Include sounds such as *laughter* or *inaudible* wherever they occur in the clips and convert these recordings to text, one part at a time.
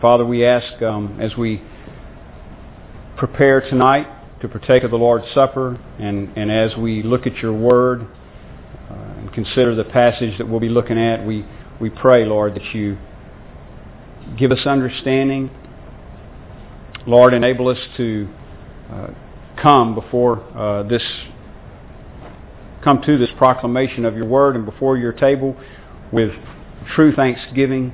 Father, we ask um, as we prepare tonight to partake of the Lord's Supper and, and as we look at your word uh, and consider the passage that we'll be looking at, we, we pray, Lord, that you give us understanding. Lord, enable us to uh, come before uh, this, come to this proclamation of your word and before your table with true thanksgiving,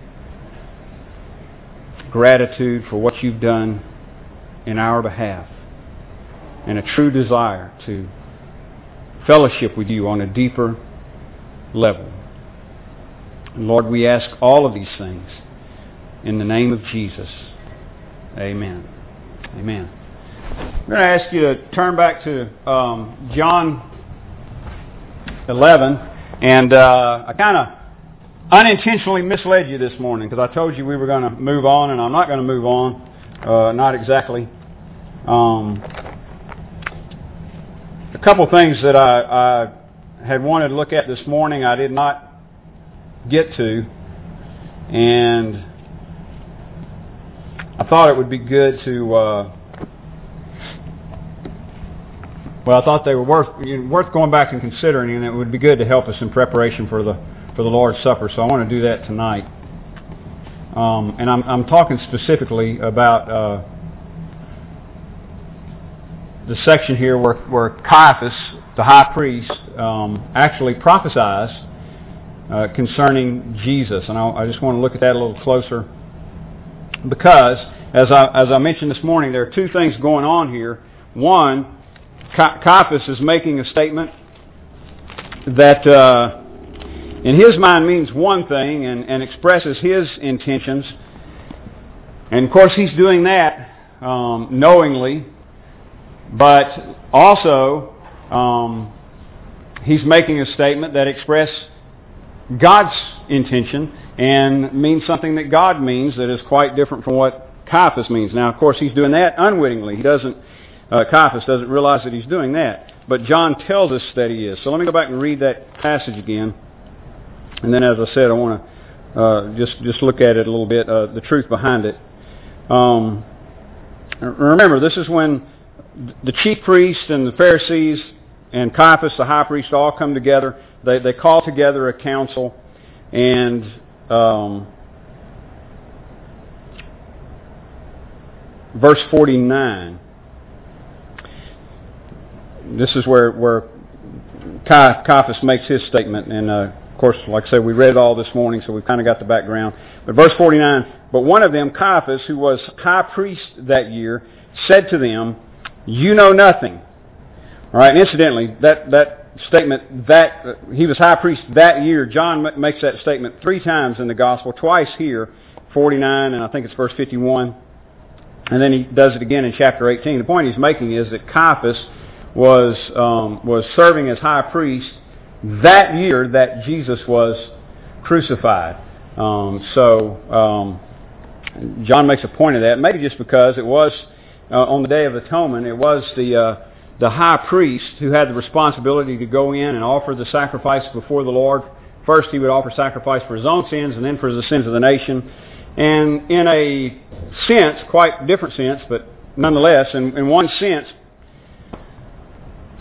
gratitude for what you've done in our behalf, and a true desire to fellowship with you on a deeper level. And Lord, we ask all of these things in the name of Jesus. Amen. Amen. I'm going to ask you to turn back to um, John 11, and uh, I kind of unintentionally misled you this morning because I told you we were going to move on, and I'm not going to move on. Uh, not exactly. Um, a couple things that I, I had wanted to look at this morning, I did not get to, and I thought it would be good to. Uh, well, I thought they were worth worth going back and considering, and it would be good to help us in preparation for the for the Lord's Supper. So I want to do that tonight. Um, and I'm, I'm talking specifically about uh, the section here where, where Caiaphas, the high priest, um, actually prophesies uh, concerning Jesus. And I, I just want to look at that a little closer because, as I, as I mentioned this morning, there are two things going on here. One, Caiaphas is making a statement that uh, in his mind means one thing and, and expresses his intentions. And of course, he's doing that um, knowingly, but also um, he's making a statement that expresses God's intention and means something that God means that is quite different from what Caiaphas means. Now, of course, he's doing that unwittingly. He doesn't. Uh, Caiaphas doesn't realize that he's doing that, but John tells us that he is. So let me go back and read that passage again. And then, as I said, I want to uh, just just look at it a little bit, uh, the truth behind it. Um, remember, this is when the chief priests and the Pharisees and Caiaphas, the high priest, all come together. They they call together a council, and um, verse forty nine. This is where where Caiaphas makes his statement, and uh, of course, like I said, we read it all this morning, so we've kind of got the background. But verse 49, But one of them, Caiaphas, who was high priest that year, said to them, You know nothing. All right, and incidentally, that, that statement, that uh, he was high priest that year, John m- makes that statement three times in the gospel, twice here, 49, and I think it's verse 51. And then he does it again in chapter 18. The point he's making is that Caiaphas was, um, was serving as high priest that year that Jesus was crucified. Um, so um, John makes a point of that, maybe just because it was uh, on the Day of Atonement, it was the uh, the high priest who had the responsibility to go in and offer the sacrifice before the Lord. First, he would offer sacrifice for his own sins, and then for the sins of the nation. And in a sense, quite different sense, but nonetheless, in, in one sense,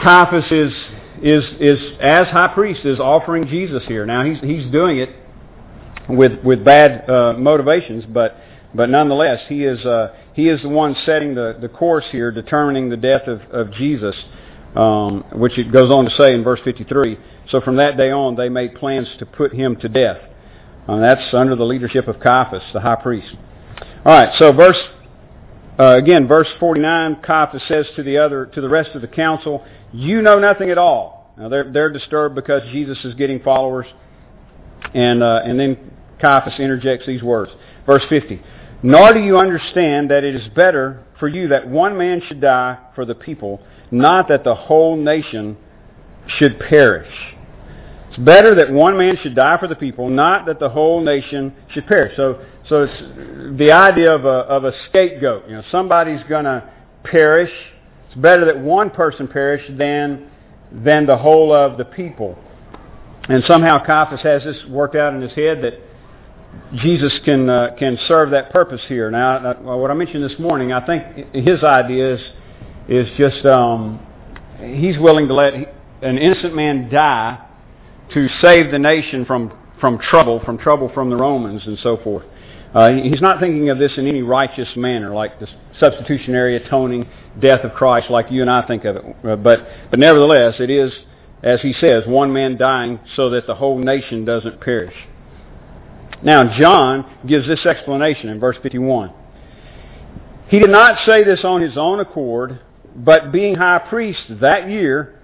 Caiaphas is is is as high priest is offering Jesus here. Now he's he's doing it with with bad uh, motivations, but but nonetheless he is uh, he is the one setting the, the course here, determining the death of, of Jesus, um, which it goes on to say in verse 53. So from that day on, they made plans to put him to death. And that's under the leadership of Caiaphas, the high priest. All right, so verse uh, again, verse 49, Caiaphas says to the other to the rest of the council, "You know nothing at all." Now they're they're disturbed because Jesus is getting followers, and uh, and then Caiaphas interjects these words, verse 50. Nor do you understand that it is better for you that one man should die for the people, not that the whole nation should perish. It's better that one man should die for the people, not that the whole nation should perish. So, so it's the idea of a, of a scapegoat. You know, somebody's going to perish. It's better that one person perish than than the whole of the people. And somehow Caiaphas has this worked out in his head that Jesus can uh, can serve that purpose here. Now, uh, what I mentioned this morning, I think his idea is is just um, he's willing to let an innocent man die to save the nation from from trouble, from trouble from the Romans and so forth. Uh, he's not thinking of this in any righteous manner, like the substitutionary atoning death of Christ, like you and I think of it. Uh, but but nevertheless, it is, as he says, one man dying so that the whole nation doesn't perish. Now, John gives this explanation in verse 51. He did not say this on his own accord, but being high priest that year,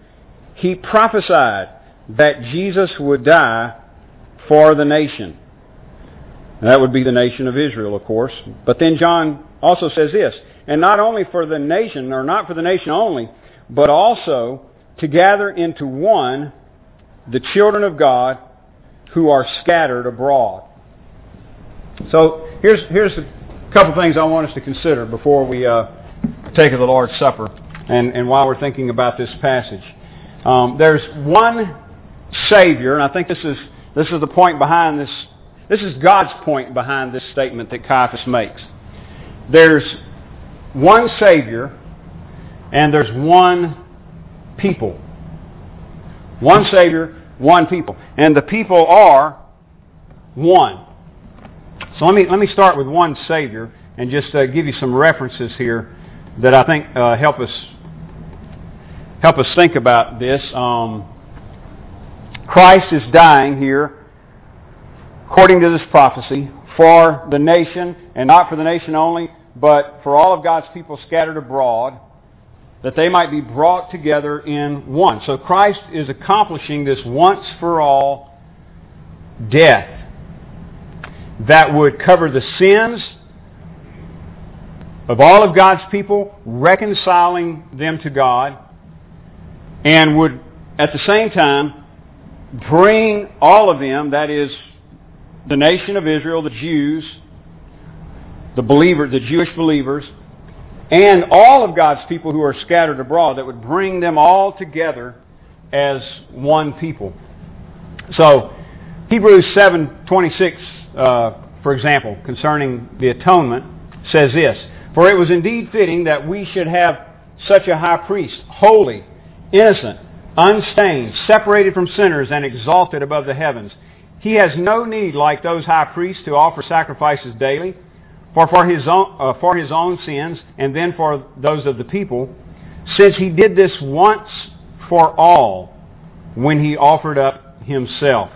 he prophesied that Jesus would die for the nation. And that would be the nation of Israel, of course. But then John also says this, and not only for the nation, or not for the nation only, but also to gather into one the children of God who are scattered abroad. So here's here's a couple things I want us to consider before we uh, take of the Lord's Supper, and and while we're thinking about this passage. Um, there's one Savior, and I think this is this is the point behind this. This is God's point behind this statement that Caiaphas makes. There's one Savior, and there's one people. One Savior, one people, and the people are one. So let me, let me start with one Savior and just uh, give you some references here that I think uh, help us help us think about this. Um, Christ is dying here, according to this prophecy, for the nation, and not for the nation only, but for all of God's people scattered abroad, that they might be brought together in one. So Christ is accomplishing this once for all death that would cover the sins of all of God's people, reconciling them to God, and would at the same time bring all of them, that is, the nation of Israel, the Jews, the believer, the Jewish believers, and all of God's people who are scattered abroad, that would bring them all together as one people. So, Hebrews 7:26 uh, for example, concerning the atonement, says this, For it was indeed fitting that we should have such a high priest, holy, innocent, unstained, separated from sinners, and exalted above the heavens. He has no need, like those high priests, to offer sacrifices daily, for, for, his own, uh, for his own sins, and then for those of the people, since he did this once for all when he offered up himself.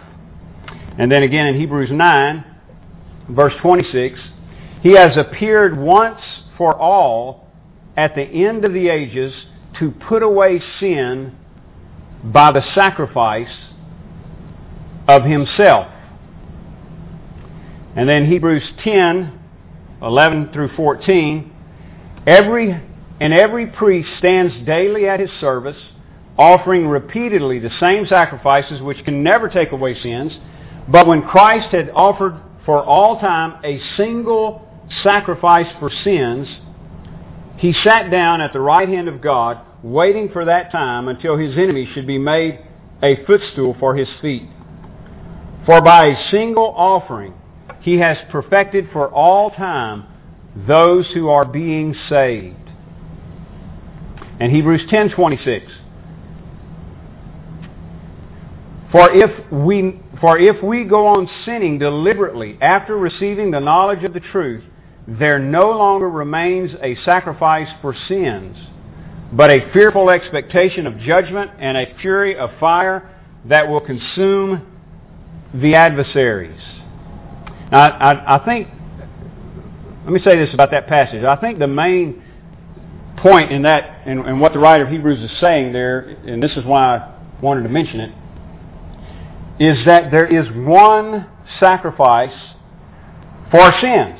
And then again in Hebrews 9, verse 26, He has appeared once for all at the end of the ages to put away sin by the sacrifice of Himself. And then Hebrews 10, 11 through 14, every and every priest stands daily at his service, offering repeatedly the same sacrifices which can never take away sins. But when Christ had offered for all time a single sacrifice for sins, he sat down at the right hand of God, waiting for that time until his enemy should be made a footstool for his feet. For by a single offering, he has perfected for all time those who are being saved. And Hebrews 10:26 For if we, for if we go on sinning deliberately after receiving the knowledge of the truth, there no longer remains a sacrifice for sins, but a fearful expectation of judgment and a fury of fire that will consume the adversaries. Now, I, I think, let me say this about that passage. I think the main point in that, and what the writer of Hebrews is saying there, and this is why I wanted to mention it, is that there is one sacrifice for sins.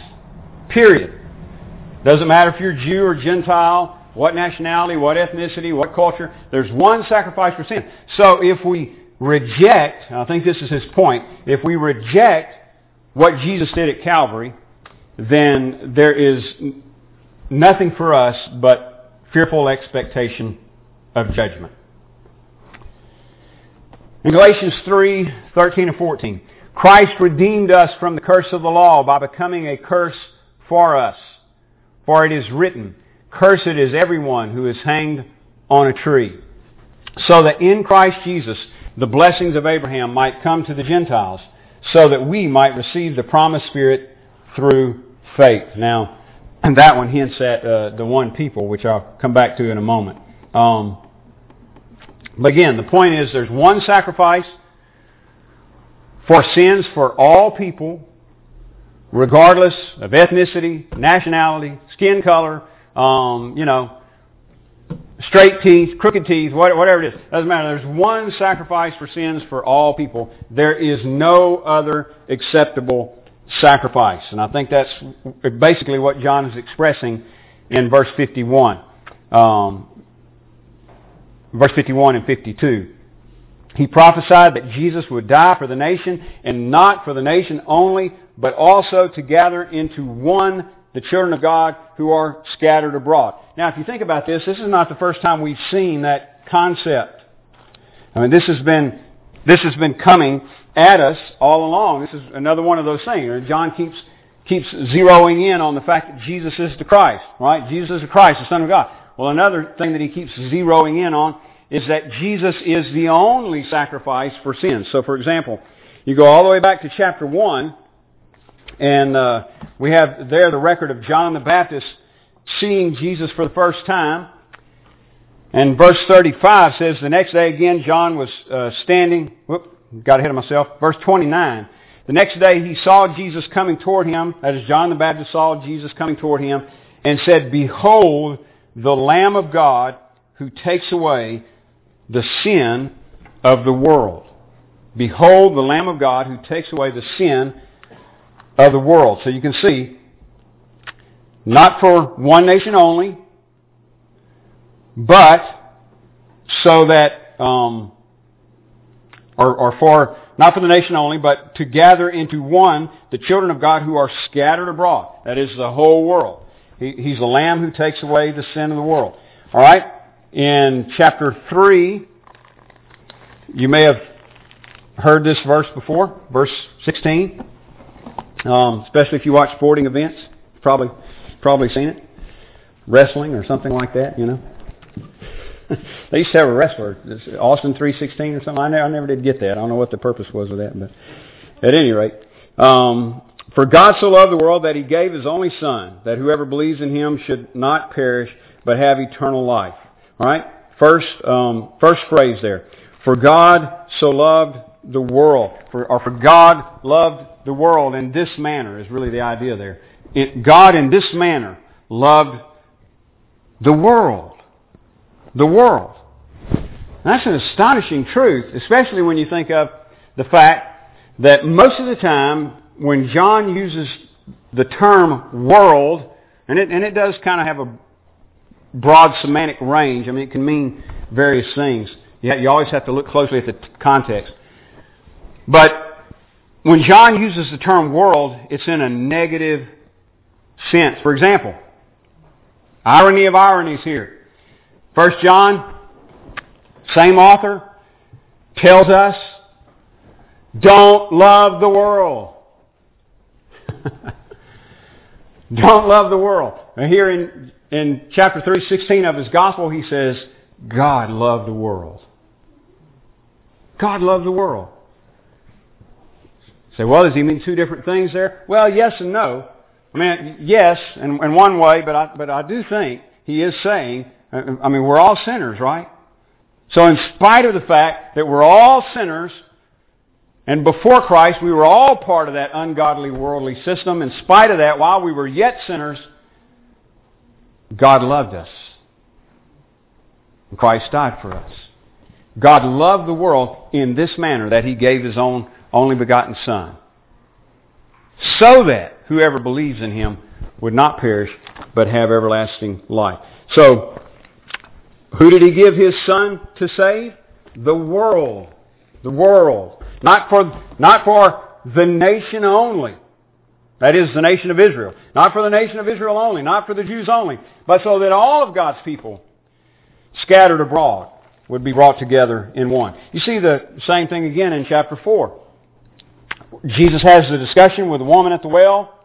Period. Doesn't matter if you're Jew or Gentile, what nationality, what ethnicity, what culture, there's one sacrifice for sin. So if we reject, I think this is his point, if we reject what Jesus did at Calvary, then there is nothing for us but fearful expectation of judgment. In Galatians 3, 13 and 14, Christ redeemed us from the curse of the law by becoming a curse for us. For it is written, Cursed is everyone who is hanged on a tree. So that in Christ Jesus the blessings of Abraham might come to the Gentiles, so that we might receive the promised Spirit through faith. Now, and *clears throat* that one hints at uh, the one people, which I'll come back to in a moment. Um, but again, the point is there's one sacrifice for sins for all people, regardless of ethnicity, nationality, skin color, um, you know, straight teeth, crooked teeth, whatever it is. Doesn't matter. There's one sacrifice for sins for all people. There is no other acceptable sacrifice. And I think that's basically what John is expressing in verse 51. Um, verse 51 and 52. He prophesied that Jesus would die for the nation, and not for the nation only, but also to gather into one the children of God who are scattered abroad. Now, if you think about this, this is not the first time we've seen that concept. I mean, this has been this has been coming at us all along. This is another one of those things. John keeps keeps zeroing in on the fact that Jesus is the Christ, right? Jesus is the Christ, the Son of God. Well, another thing that he keeps zeroing in on is that Jesus is the only sacrifice for sin. So, for example, you go all the way back to chapter 1, and uh, we have there the record of John the Baptist seeing Jesus for the first time. And verse 35 says, The next day again, John was uh, standing. Whoop, got ahead of myself. Verse 29. The next day he saw Jesus coming toward him, that is, John the Baptist saw Jesus coming toward him, and said, Behold, the Lamb of God who takes away the sin of the world. Behold the Lamb of God who takes away the sin of the world. So you can see, not for one nation only, but so that, um, or, or for, not for the nation only, but to gather into one the children of God who are scattered abroad. That is the whole world. He, he's the Lamb who takes away the sin of the world. All right? in chapter 3, you may have heard this verse before, verse 16. Um, especially if you watch sporting events, probably probably seen it, wrestling or something like that. You know, *laughs* they used to have a wrestler, Austin three sixteen or something. I never, I never did get that. I don't know what the purpose was of that, but at any rate, um, for God so loved the world that He gave His only Son, that whoever believes in Him should not perish but have eternal life. All right? First, um, first phrase there. For God so loved the world, for, or for God loved the world in this manner is really the idea there. It, God in this manner loved the world. The world. That's an astonishing truth, especially when you think of the fact that most of the time when John uses the term world, and it, and it does kind of have a broad semantic range. I mean, it can mean various things. You, you always have to look closely at the context. But when John uses the term world, it's in a negative sense. For example, irony of ironies here. First John, same author, tells us, don't love the world. *laughs* don't love the world. Now here in in chapter 3, 16 of his gospel, he says, God loved the world. God loved the world. Say, well, does he mean two different things there? Well, yes and no. I mean, yes, in, in one way, but I, but I do think he is saying, uh, I mean, we're all sinners, right? So in spite of the fact that we're all sinners, and before Christ, we were all part of that ungodly worldly system, in spite of that, while we were yet sinners, God loved us. Christ died for us. God loved the world in this manner that he gave his own only begotten Son. So that whoever believes in him would not perish but have everlasting life. So, who did he give his Son to save? The world. The world. Not for, not for the nation only. That is the nation of Israel. Not for the nation of Israel only, not for the Jews only, but so that all of God's people scattered abroad would be brought together in one. You see the same thing again in chapter 4. Jesus has the discussion with the woman at the well,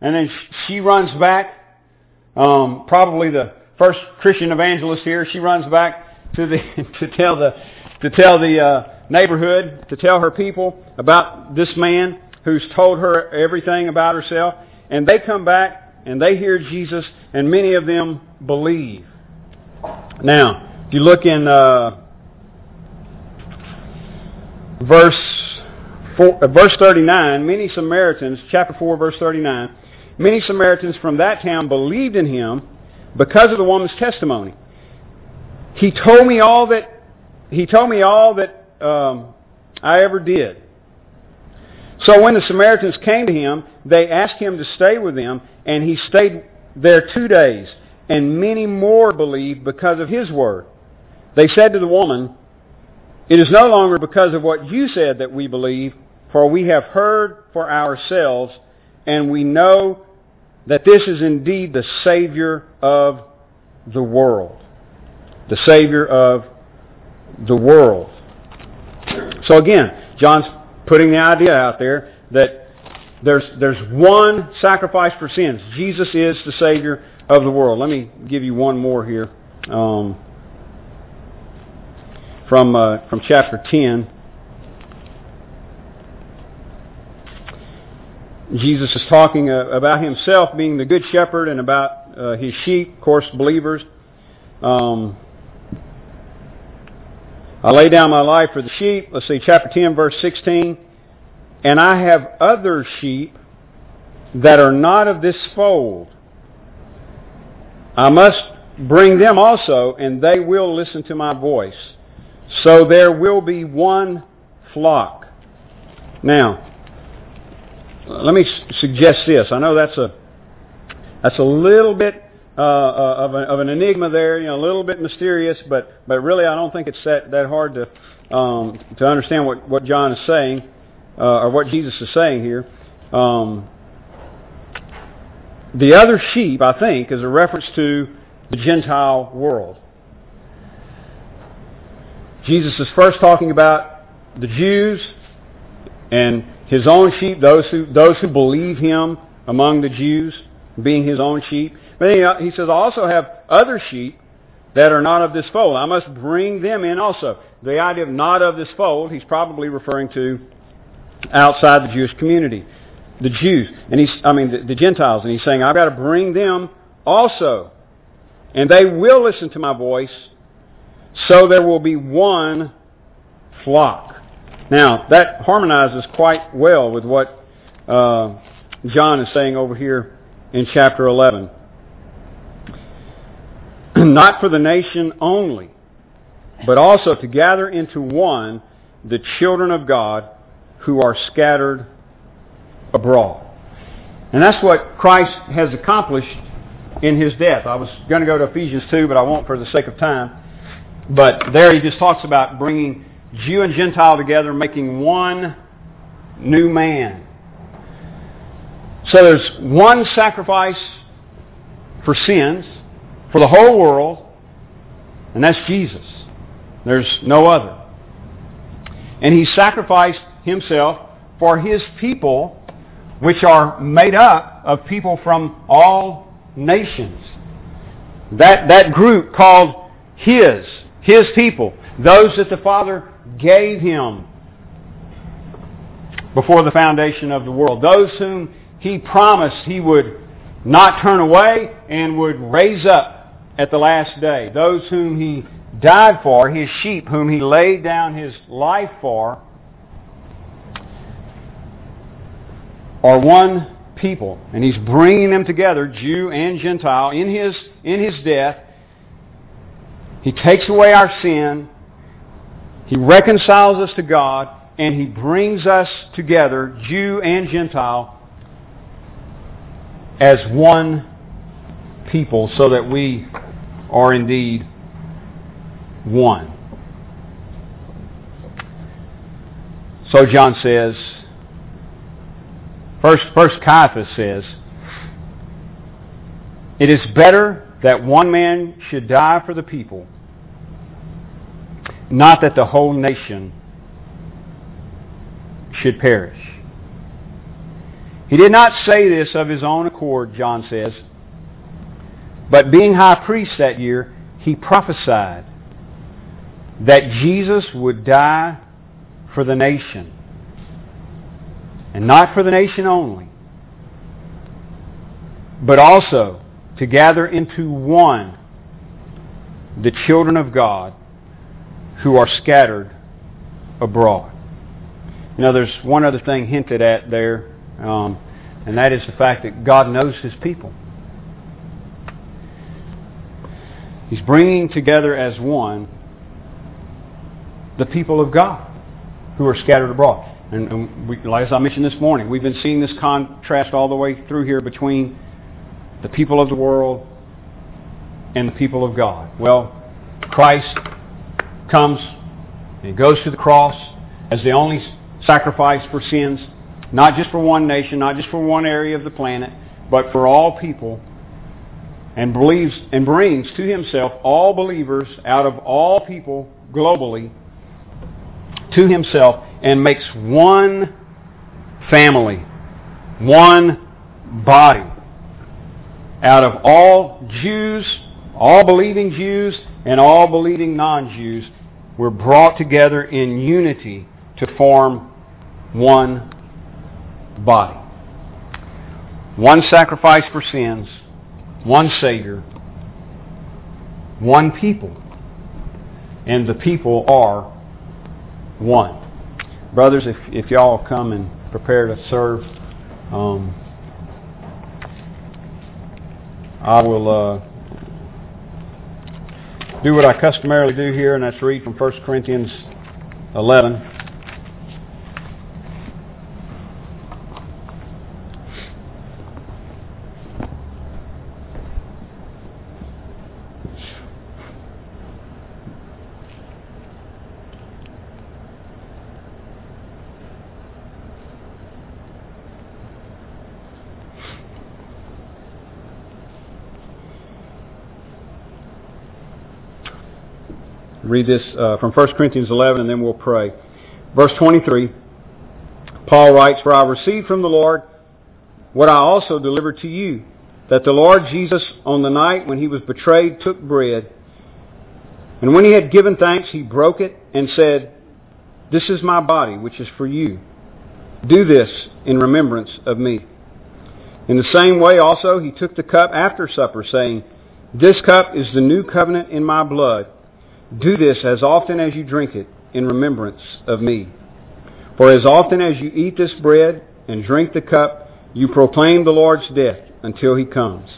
and then she runs back. Um, probably the first Christian evangelist here. She runs back to the *laughs* to tell the to tell the uh, neighborhood to tell her people about this man who's told her everything about herself, and they come back and they hear Jesus, and many of them believe. Now, if you look in uh, verse four, uh, verse 39, many Samaritans, chapter 4, verse 39, many Samaritans from that town believed in him because of the woman's testimony. He told me all that he told me all that um, I ever did. So when the Samaritans came to him, they asked him to stay with them, and he stayed there two days. And many more believed because of his word. They said to the woman, It is no longer because of what you said that we believe, for we have heard for ourselves, and we know that this is indeed the Savior of the world. The Savior of the world. So again, John's putting the idea out there that there's, there's one sacrifice for sins. Jesus is the Savior of the world. Let me give you one more here um, from, uh, from chapter 10. Jesus is talking uh, about himself being the good shepherd and about uh, his sheep, of course, believers. Um, I lay down my life for the sheep. Let's see, chapter 10, verse 16. And I have other sheep that are not of this fold. I must bring them also, and they will listen to my voice. So there will be one flock. Now, let me suggest this. I know that's a that's a little bit uh, uh, of, a, of, an enigma there, you know, a little bit mysterious, but, but really I don't think it's that, that hard to, um, to understand what, what John is saying, uh, or what Jesus is saying here. Um, the other sheep, I think, is a reference to the Gentile world. Jesus is first talking about the Jews and his own sheep, those who, those who believe him among the Jews, being his own sheep. But he, says, I also have other sheep that are not of this fold. I must bring them in also. The idea of not of this fold, he's probably referring to outside the Jewish community. The Jews, and he's, I mean, the, the Gentiles, and he's saying, I've got to bring them also. And they will listen to my voice, so there will be one flock. Now, that harmonizes quite well with what uh, John is saying over here in chapter 11. *clears throat* not for the nation only, but also to gather into one the children of God who are scattered abroad. And that's what Christ has accomplished in his death. I was going to go to Ephesians 2, but I won't for the sake of time. But there he just talks about bringing Jew and Gentile together, making one new man. So there's one sacrifice for sins, for the whole world, and that's Jesus. There's no other. And he sacrificed himself for his people, which are made up of people from all nations. That, that group called his, his people, those that the Father gave him before the foundation of the world, those whom he promised he would not turn away and would raise up at the last day. Those whom he died for, his sheep whom he laid down his life for, are one people. And he's bringing them together, Jew and Gentile, in his, in his death. He takes away our sin. He reconciles us to God. And he brings us together, Jew and Gentile, as one people so that we are indeed one. So John says, first, first Caiaphas says, it is better that one man should die for the people, not that the whole nation should perish. He did not say this of his own accord, John says, but being high priest that year, he prophesied that Jesus would die for the nation. And not for the nation only, but also to gather into one the children of God who are scattered abroad. You know, there's one other thing hinted at there, um, and that is the fact that God knows His people. He's bringing together as one the people of God who are scattered abroad. And, and we, as I mentioned this morning, we've been seeing this contrast all the way through here between the people of the world and the people of God. Well, Christ comes and goes to the cross as the only sacrifice for sins, not just for one nation, not just for one area of the planet, but for all people, and believes and brings to himself all believers out of all people globally to himself and makes one family, one body. Out of all Jews, all believing Jews, and all believing non-Jews were brought together in unity to form one body. One sacrifice for sins, one Savior, one people. And the people are one. Brothers, if, if y'all come and prepare to serve, um, I will uh, do what I customarily do here, and that's read from 1 Corinthians 11. Read this uh, from 1 Corinthians 11 and then we'll pray. Verse 23, Paul writes, For I received from the Lord what I also delivered to you, that the Lord Jesus on the night when he was betrayed took bread, and when he had given thanks, he broke it and said, This is my body, which is for you. Do this in remembrance of me. In the same way also he took the cup after supper, saying, This cup is the new covenant in my blood. Do this as often as you drink it in remembrance of me. For as often as you eat this bread and drink the cup, you proclaim the Lord's death until he comes.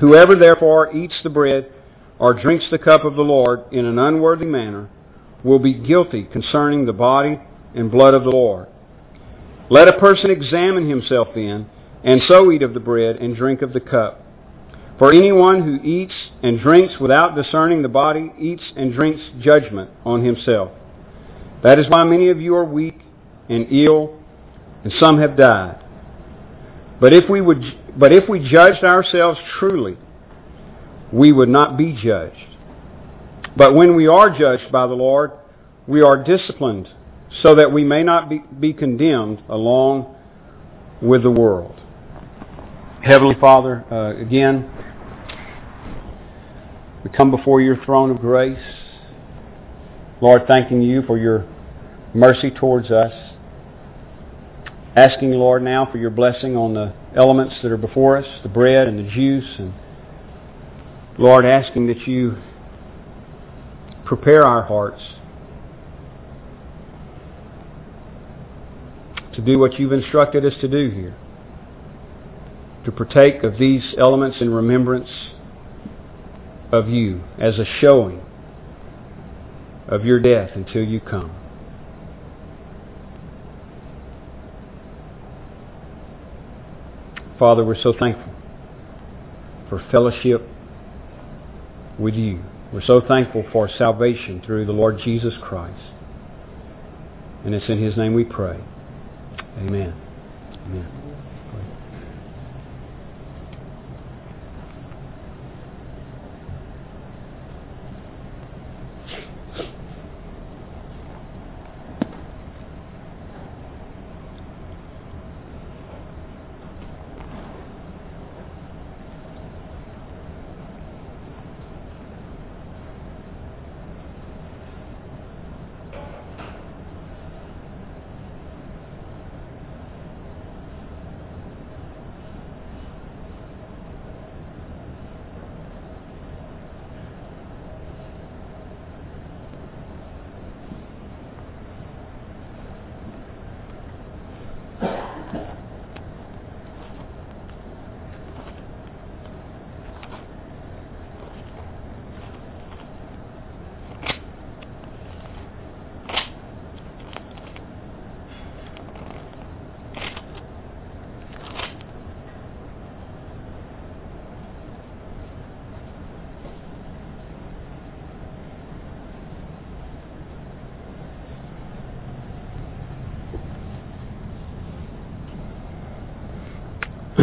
Whoever therefore eats the bread or drinks the cup of the Lord in an unworthy manner will be guilty concerning the body and blood of the Lord. Let a person examine himself then, and so eat of the bread and drink of the cup. For anyone who eats and drinks without discerning the body eats and drinks judgment on himself. That is why many of you are weak and ill, and some have died. But if we would, but if we judged ourselves truly, we would not be judged. But when we are judged by the Lord, we are disciplined so that we may not be, be condemned along with the world. Heavenly Father, uh, again, we come before your throne of grace. Lord, thanking you for your mercy towards us. Asking, Lord, now for your blessing on the elements that are before us, the bread and the juice. And Lord, asking that you prepare our hearts to do what you've instructed us to do here. To partake of these elements in remembrance of you as a showing of your death until you come. Father, we're so thankful for fellowship with you. We're so thankful for salvation through the Lord Jesus Christ. And it's in His name we pray. Amen. Amen.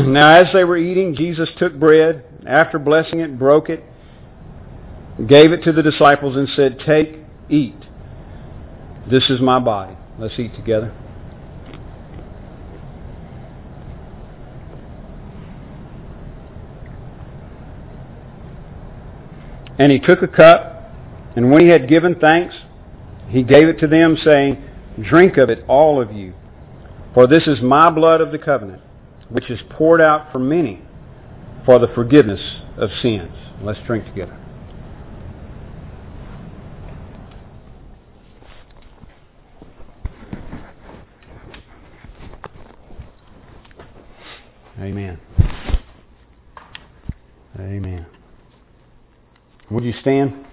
Now as they were eating, Jesus took bread, after blessing it, broke it, gave it to the disciples and said, Take, eat. This is my body. Let's eat together. And he took a cup, and when he had given thanks, he gave it to them, saying, Drink of it, all of you, for this is my blood of the covenant, which is poured out for many for the forgiveness of sins. Let's drink together. Amen. Amen. Would you stand?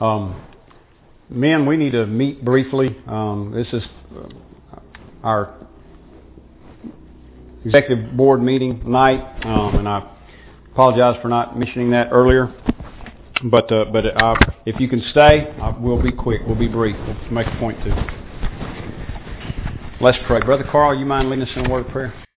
Um, men, we need to meet briefly. Um, this is our executive board meeting night, um, and I apologize for not mentioning that earlier. But uh, but uh, if you can stay, uh, we'll be quick. We'll be brief. We'll make a point to. Let's pray. Brother Carl, you mind leading us in a word of prayer?